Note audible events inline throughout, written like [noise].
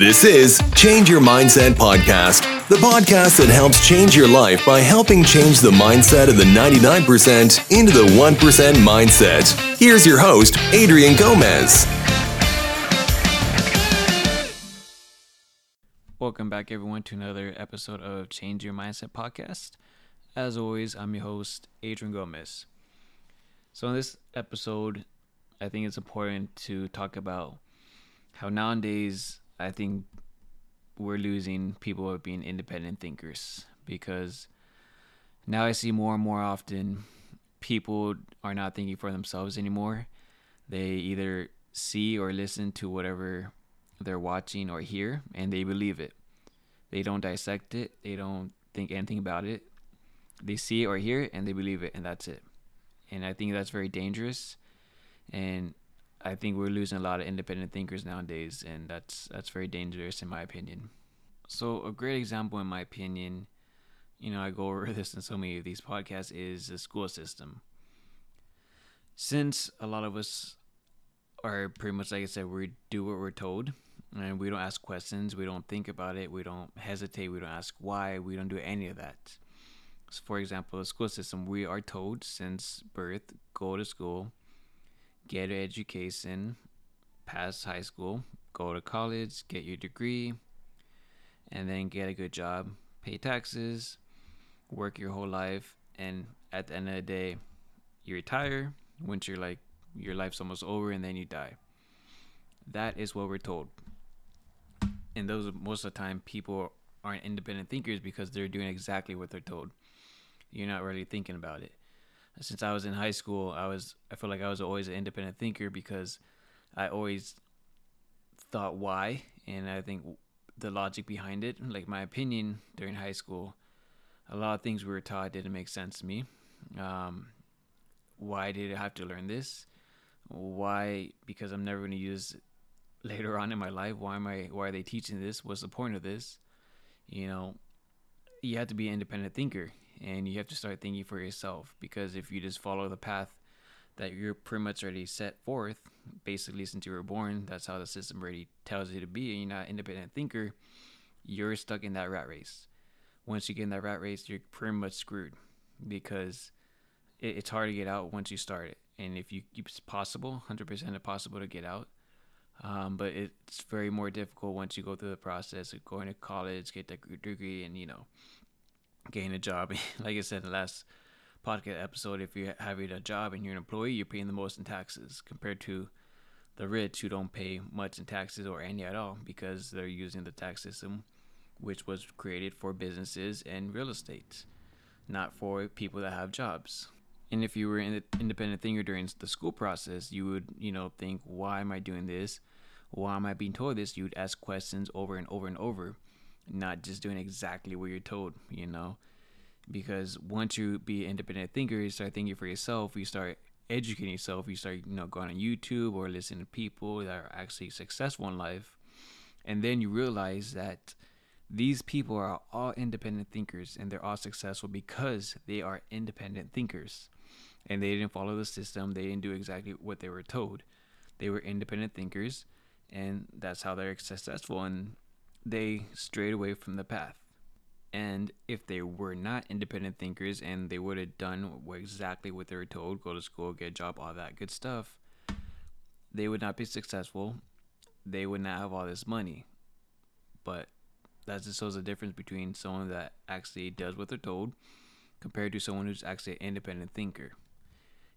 This is Change Your Mindset Podcast, the podcast that helps change your life by helping change the mindset of the 99% into the 1% mindset. Here's your host, Adrian Gomez. Welcome back, everyone, to another episode of Change Your Mindset Podcast. As always, I'm your host, Adrian Gomez. So, in this episode, I think it's important to talk about how nowadays I think we're losing people of being independent thinkers because now I see more and more often people are not thinking for themselves anymore. They either see or listen to whatever they're watching or hear and they believe it. They don't dissect it, they don't think anything about it. They see or hear it and they believe it and that's it. And I think that's very dangerous and I think we're losing a lot of independent thinkers nowadays, and that's that's very dangerous in my opinion. So a great example, in my opinion, you know, I go [laughs] over this in so many of these podcasts, is the school system. Since a lot of us are pretty much like I said, we do what we're told, and we don't ask questions, we don't think about it, we don't hesitate, we don't ask why, we don't do any of that. So for example, the school system, we are told since birth, go to school get an education, pass high school, go to college, get your degree, and then get a good job, pay taxes, work your whole life, and at the end of the day, you retire once you're like your life's almost over and then you die. That is what we're told. And those most of the time people aren't independent thinkers because they're doing exactly what they're told. You're not really thinking about it since I was in high school, I was I feel like I was always an independent thinker because I always thought why, and I think the logic behind it, like my opinion during high school, a lot of things we were taught didn't make sense to me. Um, why did I have to learn this? Why? Because I'm never going to use later on in my life. Why am I? Why are they teaching this? What's the point of this? You know, you have to be an independent thinker and you have to start thinking for yourself because if you just follow the path that you're pretty much already set forth basically since you were born that's how the system already tells you to be and you're not independent thinker you're stuck in that rat race. Once you get in that rat race you're pretty much screwed because it, it's hard to get out once you start it. And if you it's possible 100% possible to get out um, but it's very more difficult once you go through the process of going to college get the degree and you know getting a job. [laughs] like I said in the last podcast episode, if you're having a job and you're an employee, you're paying the most in taxes compared to the rich who don't pay much in taxes or any at all because they're using the tax system which was created for businesses and real estate, not for people that have jobs. And if you were an independent thinker during the school process, you would, you know, think, why am I doing this? Why am I being told this? You'd ask questions over and over and over not just doing exactly what you're told, you know. Because once you be independent thinker, you start thinking for yourself, you start educating yourself, you start, you know, going on YouTube or listening to people that are actually successful in life. And then you realize that these people are all independent thinkers and they're all successful because they are independent thinkers. And they didn't follow the system, they didn't do exactly what they were told. They were independent thinkers and that's how they're successful and they strayed away from the path. And if they were not independent thinkers and they would have done exactly what they were told go to school, get a job, all that good stuff they would not be successful. They would not have all this money. But that just shows the difference between someone that actually does what they're told compared to someone who's actually an independent thinker.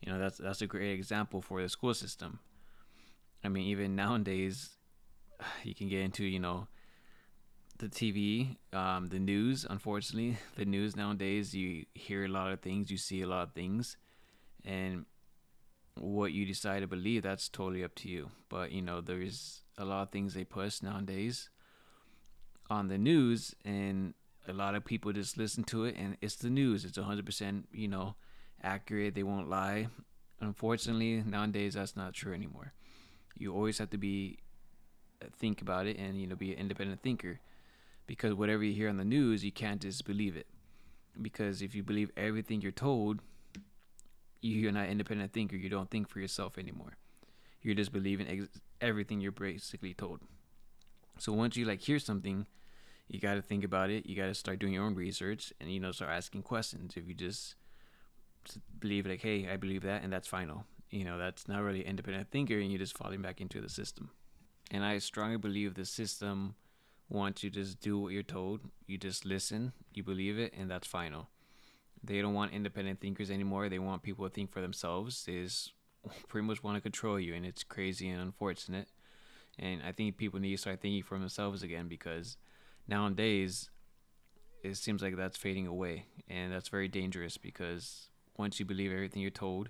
You know, that's that's a great example for the school system. I mean, even nowadays, [sighs] you can get into, you know, the TV, um, the news. Unfortunately, [laughs] the news nowadays, you hear a lot of things, you see a lot of things, and what you decide to believe, that's totally up to you. But you know, there's a lot of things they push nowadays on the news, and a lot of people just listen to it, and it's the news. It's 100%, you know, accurate. They won't lie. Unfortunately, nowadays, that's not true anymore. You always have to be think about it and you know be an independent thinker because whatever you hear on the news, you can't just believe it. Because if you believe everything you're told, you're not independent thinker. You don't think for yourself anymore. You're just believing ex- everything you're basically told. So once you like hear something, you got to think about it. You got to start doing your own research and you know start asking questions. If you just believe like, hey, I believe that, and that's final. You know, that's not really independent thinker, and you're just falling back into the system. And I strongly believe the system wants you to just do what you're told. You just listen, you believe it, and that's final. They don't want independent thinkers anymore. They want people to think for themselves. They just [laughs] pretty much want to control you, and it's crazy and unfortunate. And I think people need to start thinking for themselves again because nowadays it seems like that's fading away, and that's very dangerous because once you believe everything you're told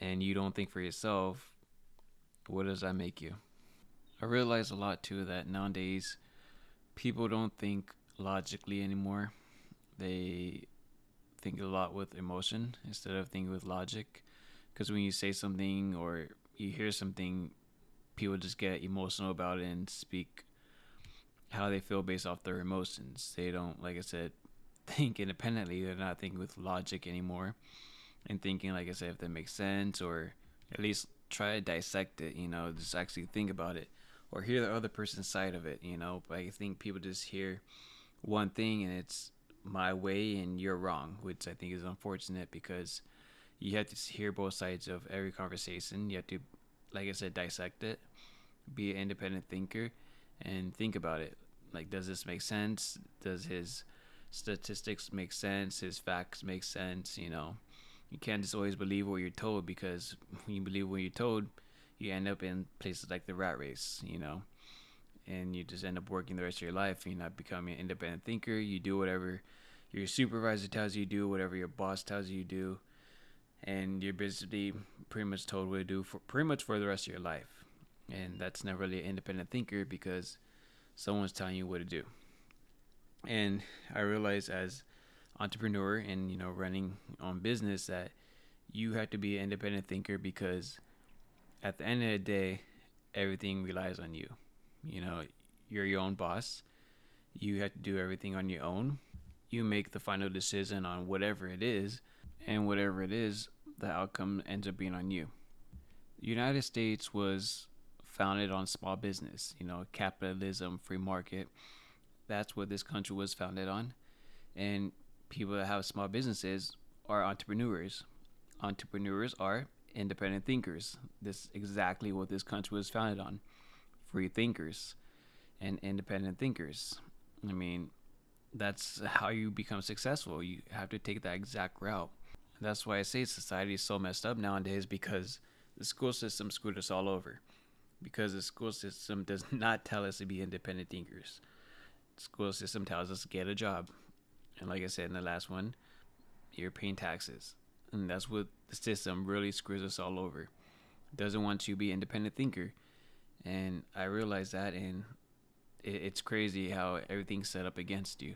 and you don't think for yourself, what does that make you? I realize a lot too that nowadays people don't think logically anymore. They think a lot with emotion instead of thinking with logic. Because when you say something or you hear something, people just get emotional about it and speak how they feel based off their emotions. They don't, like I said, [laughs] think independently. They're not thinking with logic anymore and thinking, like I said, if that makes sense or at least try to dissect it, you know, just actually think about it or hear the other person's side of it, you know. But I think people just hear one thing and it's my way and you're wrong, which I think is unfortunate because you have to hear both sides of every conversation. You have to, like I said, dissect it, be an independent thinker, and think about it. Like, does this make sense? Does his statistics make sense? His facts make sense? You know, you can't just always believe what you're told because [laughs] when you believe what you're told, you end up in places like the rat race, you know, and you just end up working the rest of your life. You're not becoming an independent thinker. You do whatever your supervisor tells you to do, whatever your boss tells you to do, and you're basically pretty much told what to do for pretty much for the rest of your life. And that's not really an independent thinker because someone's telling you what to do. And I realize as entrepreneur and you know running on business that you have to be an independent thinker because at the end of the day everything relies on you. You know you're your own boss. You have to do everything on your own. You make the final decision on whatever it is and whatever it is the outcome ends up being on you. The united states was founded on small business you know capitalism free market. That's what this country was founded on. And people that have small businesses are entrepreneurs. Entrepreneurs are independent thinkers. This is exactly what this country was founded on. Free thinkers and independent thinkers. I mean, that's how you become successful. You have to take that exact route. That's why I say society is so messed up nowadays because the school system screwed us all over. Because the school system does [laughs] not tell us to be independent thinkers. The school system tells us to get a job, and like I said in the last one, you're paying taxes. And that's what the system really screws us all over. Doesn't want you to be independent thinker. And I realized that and it, it's crazy how everything's set up against you.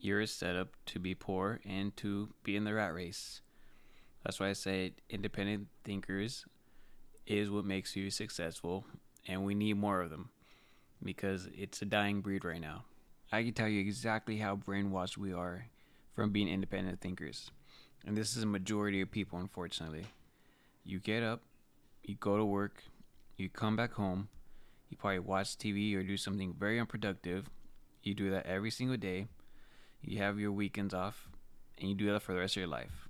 You're set up to be poor and to be in the rat race. That's why I say independent thinkers is what makes you successful and we need more of them because it's a dying breed right now. I can tell you exactly how brainwashed we are from being independent thinkers. And this is a majority of people, unfortunately. You get up, you go to work, you come back home, you probably watch TV or do something very unproductive. You do that every single day. You have your weekends off, and you do that for the rest of your life.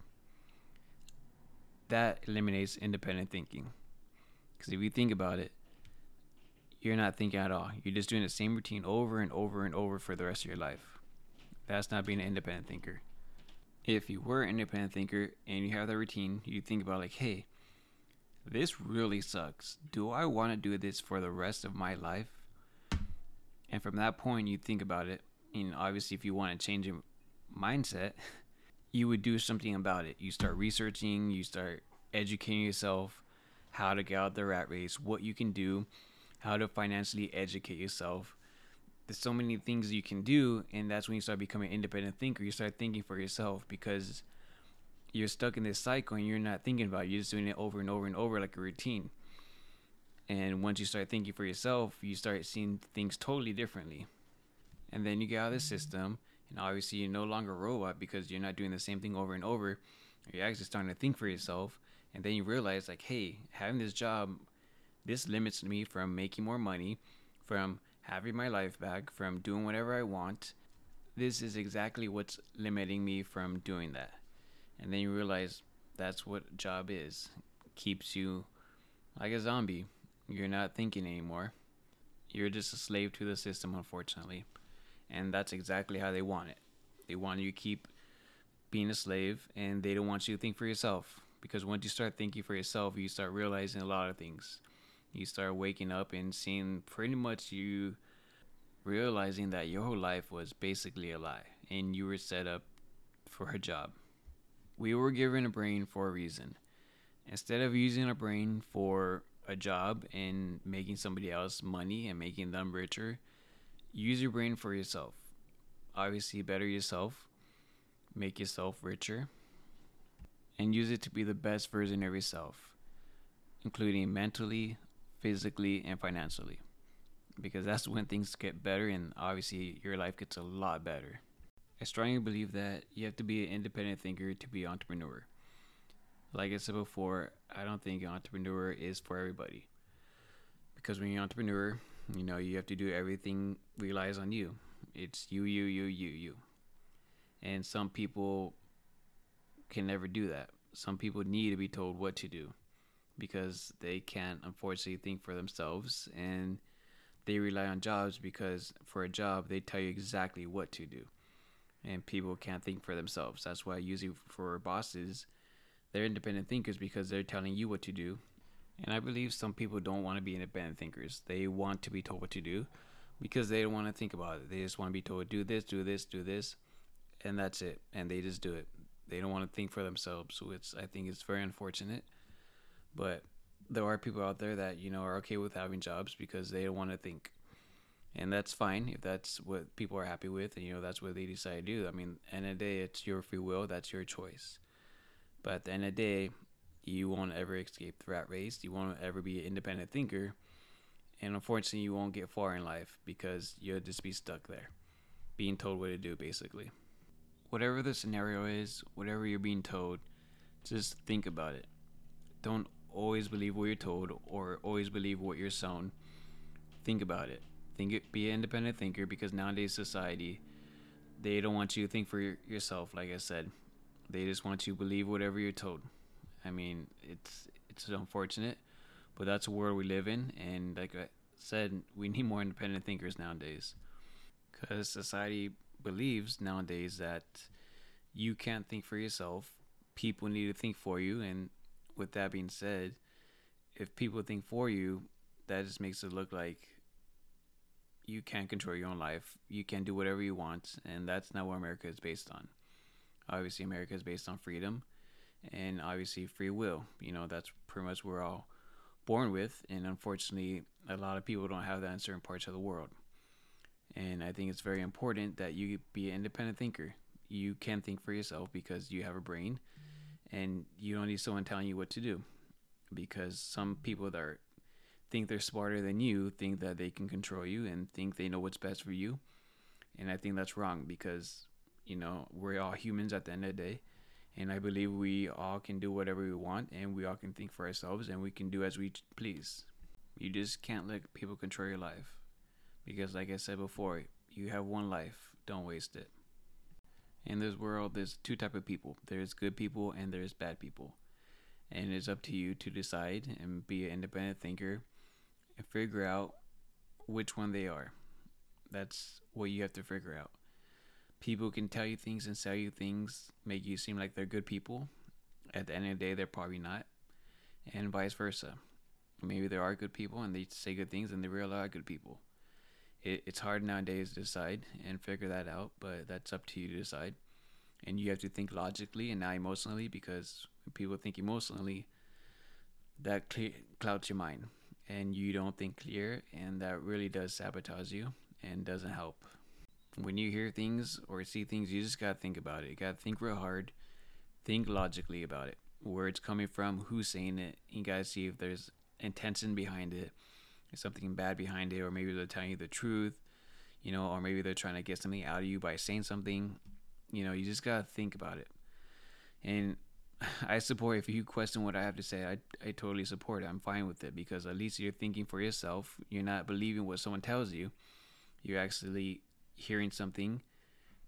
That eliminates independent thinking. Because if you think about it, you're not thinking at all. You're just doing the same routine over and over and over for the rest of your life. That's not being an independent thinker. If you were an independent thinker and you have that routine, you think about like, hey, this really sucks. Do I want to do this for the rest of my life? And from that point, you think about it. And obviously, if you want to change your mindset, [laughs] you would do something about it. You start researching, you start educating yourself how to get out of the rat race, what you can do, how to financially educate yourself. There's so many things you can do, and that's when you start becoming an independent thinker. You start thinking for yourself because you're stuck in this cycle and you're not thinking about it. You're just doing it over and over and over like a routine. And once you start thinking for yourself, you start seeing things totally differently. And then you get out of the mm-hmm. system, and obviously you're no longer a robot because you're not doing the same thing over and over. You're actually starting to think for yourself, and then you realize, like, hey, having this job this limits me from making more money, from having my life back, from doing whatever I want, this is exactly what's limiting me from doing that. And then you realize that's what job is. Keeps you like a zombie. You're not thinking anymore. You're just a slave to the system, unfortunately. And that's exactly how they want it. They want you to keep being a slave, and they don't want you to think for yourself. Because once you start thinking for yourself, you start realizing a lot of things. You start waking up and seeing pretty much you realizing that your whole life was basically a lie and you were set up for a job. We were given a brain for a reason. Instead of using a brain for a job and making somebody else money and making them richer, use your brain for yourself. Obviously, better yourself, make yourself richer, and use it to be the best version of yourself, including mentally, physically, and financially. Because that's when things get better, and obviously, your life gets a lot better. I strongly believe that you have to be an independent thinker to be an entrepreneur. Like I said before, I don't think an entrepreneur is for everybody. Because when you're an entrepreneur, you know, you have to do everything relies on you. It's you, you, you, you, you. And some people can never do that. Some people need to be told what to do because they can't unfortunately think for themselves and they rely on jobs because for a job they tell you exactly what to do. And people can't think for themselves. That's why usually for bosses they're independent thinkers because they're telling you what to do. And i believe some people don't want to be independent thinkers. They want to be told what to do because they don't want to think about it. They just want to be told do this do this do this and that's it. And they just do it. They don't want to think for themselves so it's i think it's very unfortunate but there are people out there that you know are okay with having jobs because they don't want to think. And that's fine if that's what people are happy with and you know that's what they decide to do. I mean end of the day it's your free will that's your choice. But at the end of the day you won't ever escape the rat race. You won't ever be an independent thinker. And unfortunately you won't get far in life because you'll just be stuck there being told what to do basically. Whatever the scenario is whatever you're being told just think about it. Don't always believe what you're told or always believe what you're shown. Think about it. Think it, be an independent thinker because nowadays society, they don't want you to think for yourself. Like I said, they just want you to believe whatever you're told. I mean, it's it's unfortunate, but that's a world we live in, and like I said, we need more independent thinkers nowadays, because society believes nowadays that you can't think for yourself. People need to think for you, and with that being said, if people think for you, that just makes it look like you can't control your own life. You can do whatever you want, and that's not what America is based on. Obviously, America is based on freedom and obviously free will. You know, that's pretty much we're all born with, and unfortunately, a lot of people don't have that in certain parts of the world. And I think it's very important that you be an independent thinker. You can think for yourself because you have a brain and you don't need someone telling you what to do because some people that are, think they're smarter than you think that they can control you and think they know what's best for you. And i think that's wrong because you know we're all humans at the end of the day. And i believe we all can do whatever we want and we all can think for ourselves and we can do as we please. You just can't let people control your life because like i said before you have one life. Don't waste it in this world there's two type of people. There's good people and there's bad people. And it's up to you to decide and be an independent thinker and figure out which one they are. That's what you have to figure out. People can tell you things and sell you things make you seem like they're good people. At the end of the day they're probably not. And vice versa. Maybe there are good people and they say good things and they really are good people it, it's hard nowadays to decide and figure that out, but that's up to you to decide. And you have to think logically and not emotionally because when people think emotionally, that clouds your mind and you don't think clear, and that really does sabotage you and doesn't help. When you hear things or see things, you just gotta think about it. You gotta think real hard, think logically about it. Where it's coming from, who's saying it. You gotta see if there's intention behind it something bad behind it, or maybe they're telling you the truth, you know, or maybe they're trying to get something out of you by saying something. You know, you just gotta think about it. And [laughs] I support if you question what I have to say, I I totally support it. I'm fine with it because at least you're thinking for yourself. You're not believing what someone tells you. You're actually hearing something,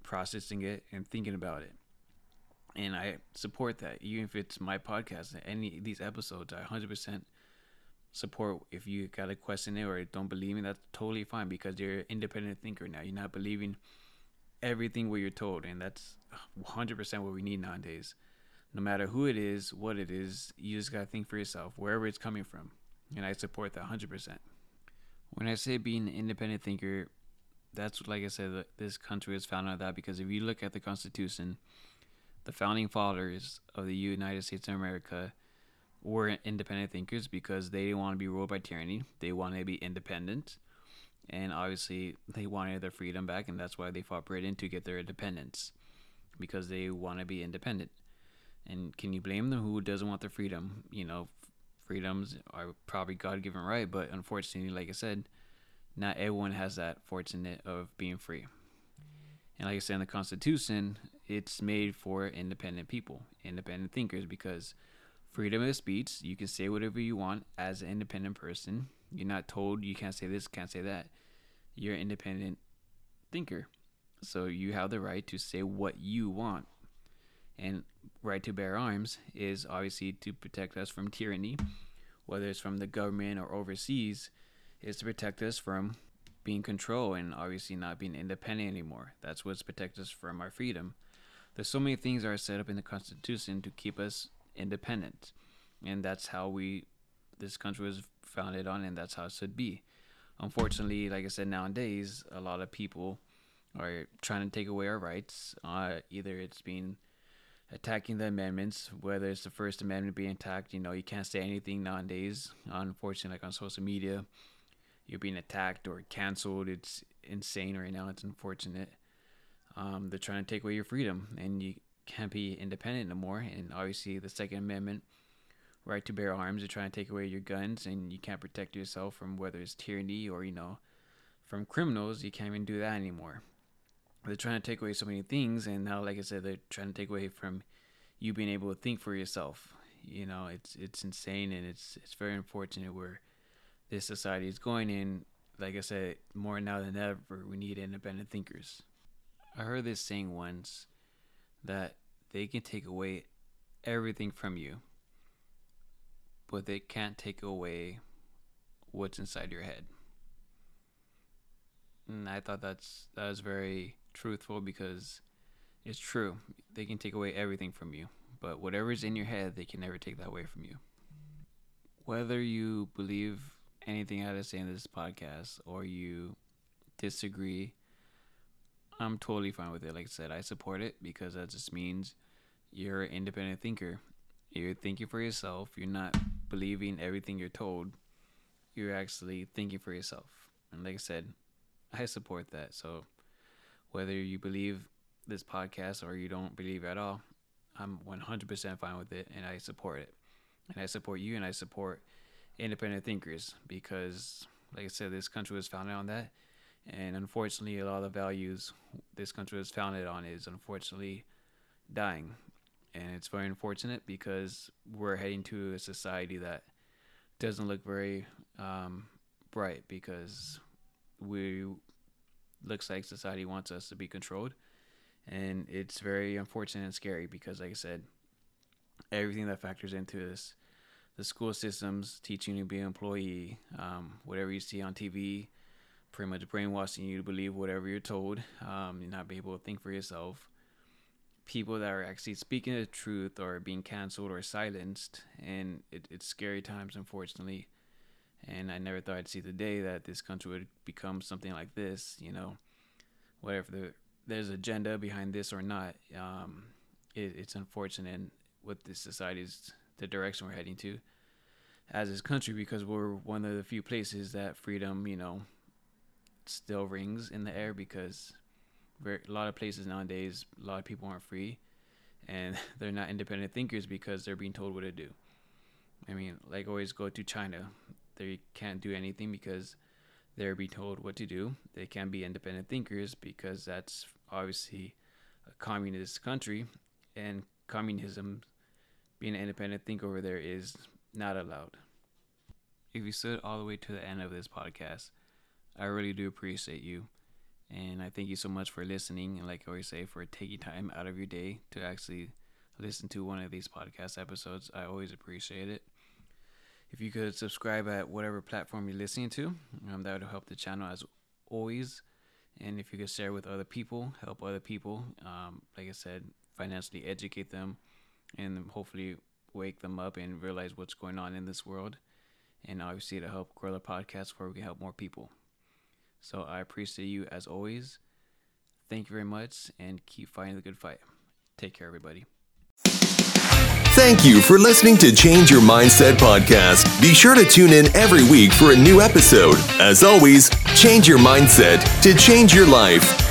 processing it, and thinking about it. And I support that. Even if it's my podcast, any of these episodes, I 100% support. If you got to question it or don't believe me, that's totally fine because you're an independent thinker now. You're not believing everything what you're told, and that's 100% what we need nowadays no matter who it is, what it is, you just gotta think for yourself, wherever it's coming from. And I support that 100%. When I say being an independent thinker, that's like I said, this country is founded on that because if you look at the Constitution, the founding fathers of the United States of America were independent thinkers because they didn't want to be ruled by tyranny. They wanted to be independent. And obviously, they wanted their freedom back, and that's why they fought Britain to get their independence because they want to be independent. And can you blame them? Who doesn't want their freedom? You know, freedoms are probably God given right, but unfortunately, like I said, not everyone has that fortunate of being free. And like I said in the Constitution, it's made for independent people, independent thinkers, because freedom of speech, you can say whatever you want as an independent person. You're not told you can't say this, can't say that. You're an independent thinker. So you have the right to say what you want. And right to bear arms is obviously to protect us from tyranny, whether it's from the government or overseas, is to protect us from being controlled and obviously not being independent anymore. That's what's protect us from our freedom. There's so many things that are set up in the Constitution to keep us independent, and that's how we this country was founded on, and that's how it should be. Unfortunately, like I said, nowadays a lot of people are trying to take away our rights. Uh, either it's being attacking the amendments, whether it's the First Amendment being attacked. You know, you can't say anything nowadays. Unfortunately, like on social media, you're being attacked or canceled. It's insane right now. It's unfortunate. Um, they're trying to take away your freedom, and you can't be independent no more. And obviously, the Second Amendment, right to bear arms, they're trying to take away your guns, and you can't protect yourself from whether it's tyranny or you know, from criminals. You can't even do that anymore they're trying to take away so many things and now like i said they're trying to take away from you being able to think for yourself you know it's it's insane and it's it's very unfortunate where this society is going in like i said more now than ever we need independent thinkers i heard this saying once that they can take away everything from you but they can't take away what's inside your head and i thought that's that was very truthful because it's true. They can take away everything from you, but whatever's in your head, they can never take that away from you. Whether you believe anything I had to say in this podcast or you disagree, I'm totally fine with it. Like I said, I support it because that just means you're an independent thinker. You're thinking for yourself. You're not believing everything you're told. You're actually thinking for yourself. And like I said, I support that. So whether you believe this podcast or you don't believe at all, I'm 100% fine with it and I support it. And I support you and I support independent thinkers because, like I said, this country was founded on that. And unfortunately, a lot of values this country was founded on is unfortunately dying. And it's very unfortunate because we're heading to a society that doesn't look very um, bright because we looks like society wants us to be controlled. And it's very unfortunate and scary because, like I said, everything that factors into this the school systems teaching to be an employee, um, whatever you see on TV, pretty much brainwashing you to believe whatever you're told, um, you're not be able to think for yourself. People that are actually speaking the truth or being canceled or silenced, and it, it's scary times, unfortunately and I never thought I'd see the day that this country would become something like this. You know, whatever the, there's agenda behind this or not, um, it, it's unfortunate what this society's the direction we're heading to as this country because we're one of the few places that freedom, you know, still rings in the air because very, a lot of places nowadays, a lot of people aren't free and [laughs] they're not independent thinkers because they're being told what to do. I mean, like always go to China they can't do anything because they're being told what to do. They can't be independent thinkers because that's obviously a communist country, and communism being an independent thinker over there is not allowed. If you stood all the way to the end of this podcast, I really do appreciate you. And I thank you so much for listening. And like I always say, for taking time out of your day to actually listen to one of these podcast episodes. I always appreciate it. If you could subscribe at whatever platform you're listening to, um, that would help the channel as always. And if you could share with other people, help other people, um, like I said, financially educate them and hopefully wake them up and realize what's going on in this world. And obviously to help grow the podcast where we can help more people. So I appreciate you as always. Thank you very much and keep fighting the good fight. Take care, everybody. Thank you for listening to Change Your Mindset podcast. Be sure to tune in every week for a new episode. As always, change your mindset to change your life.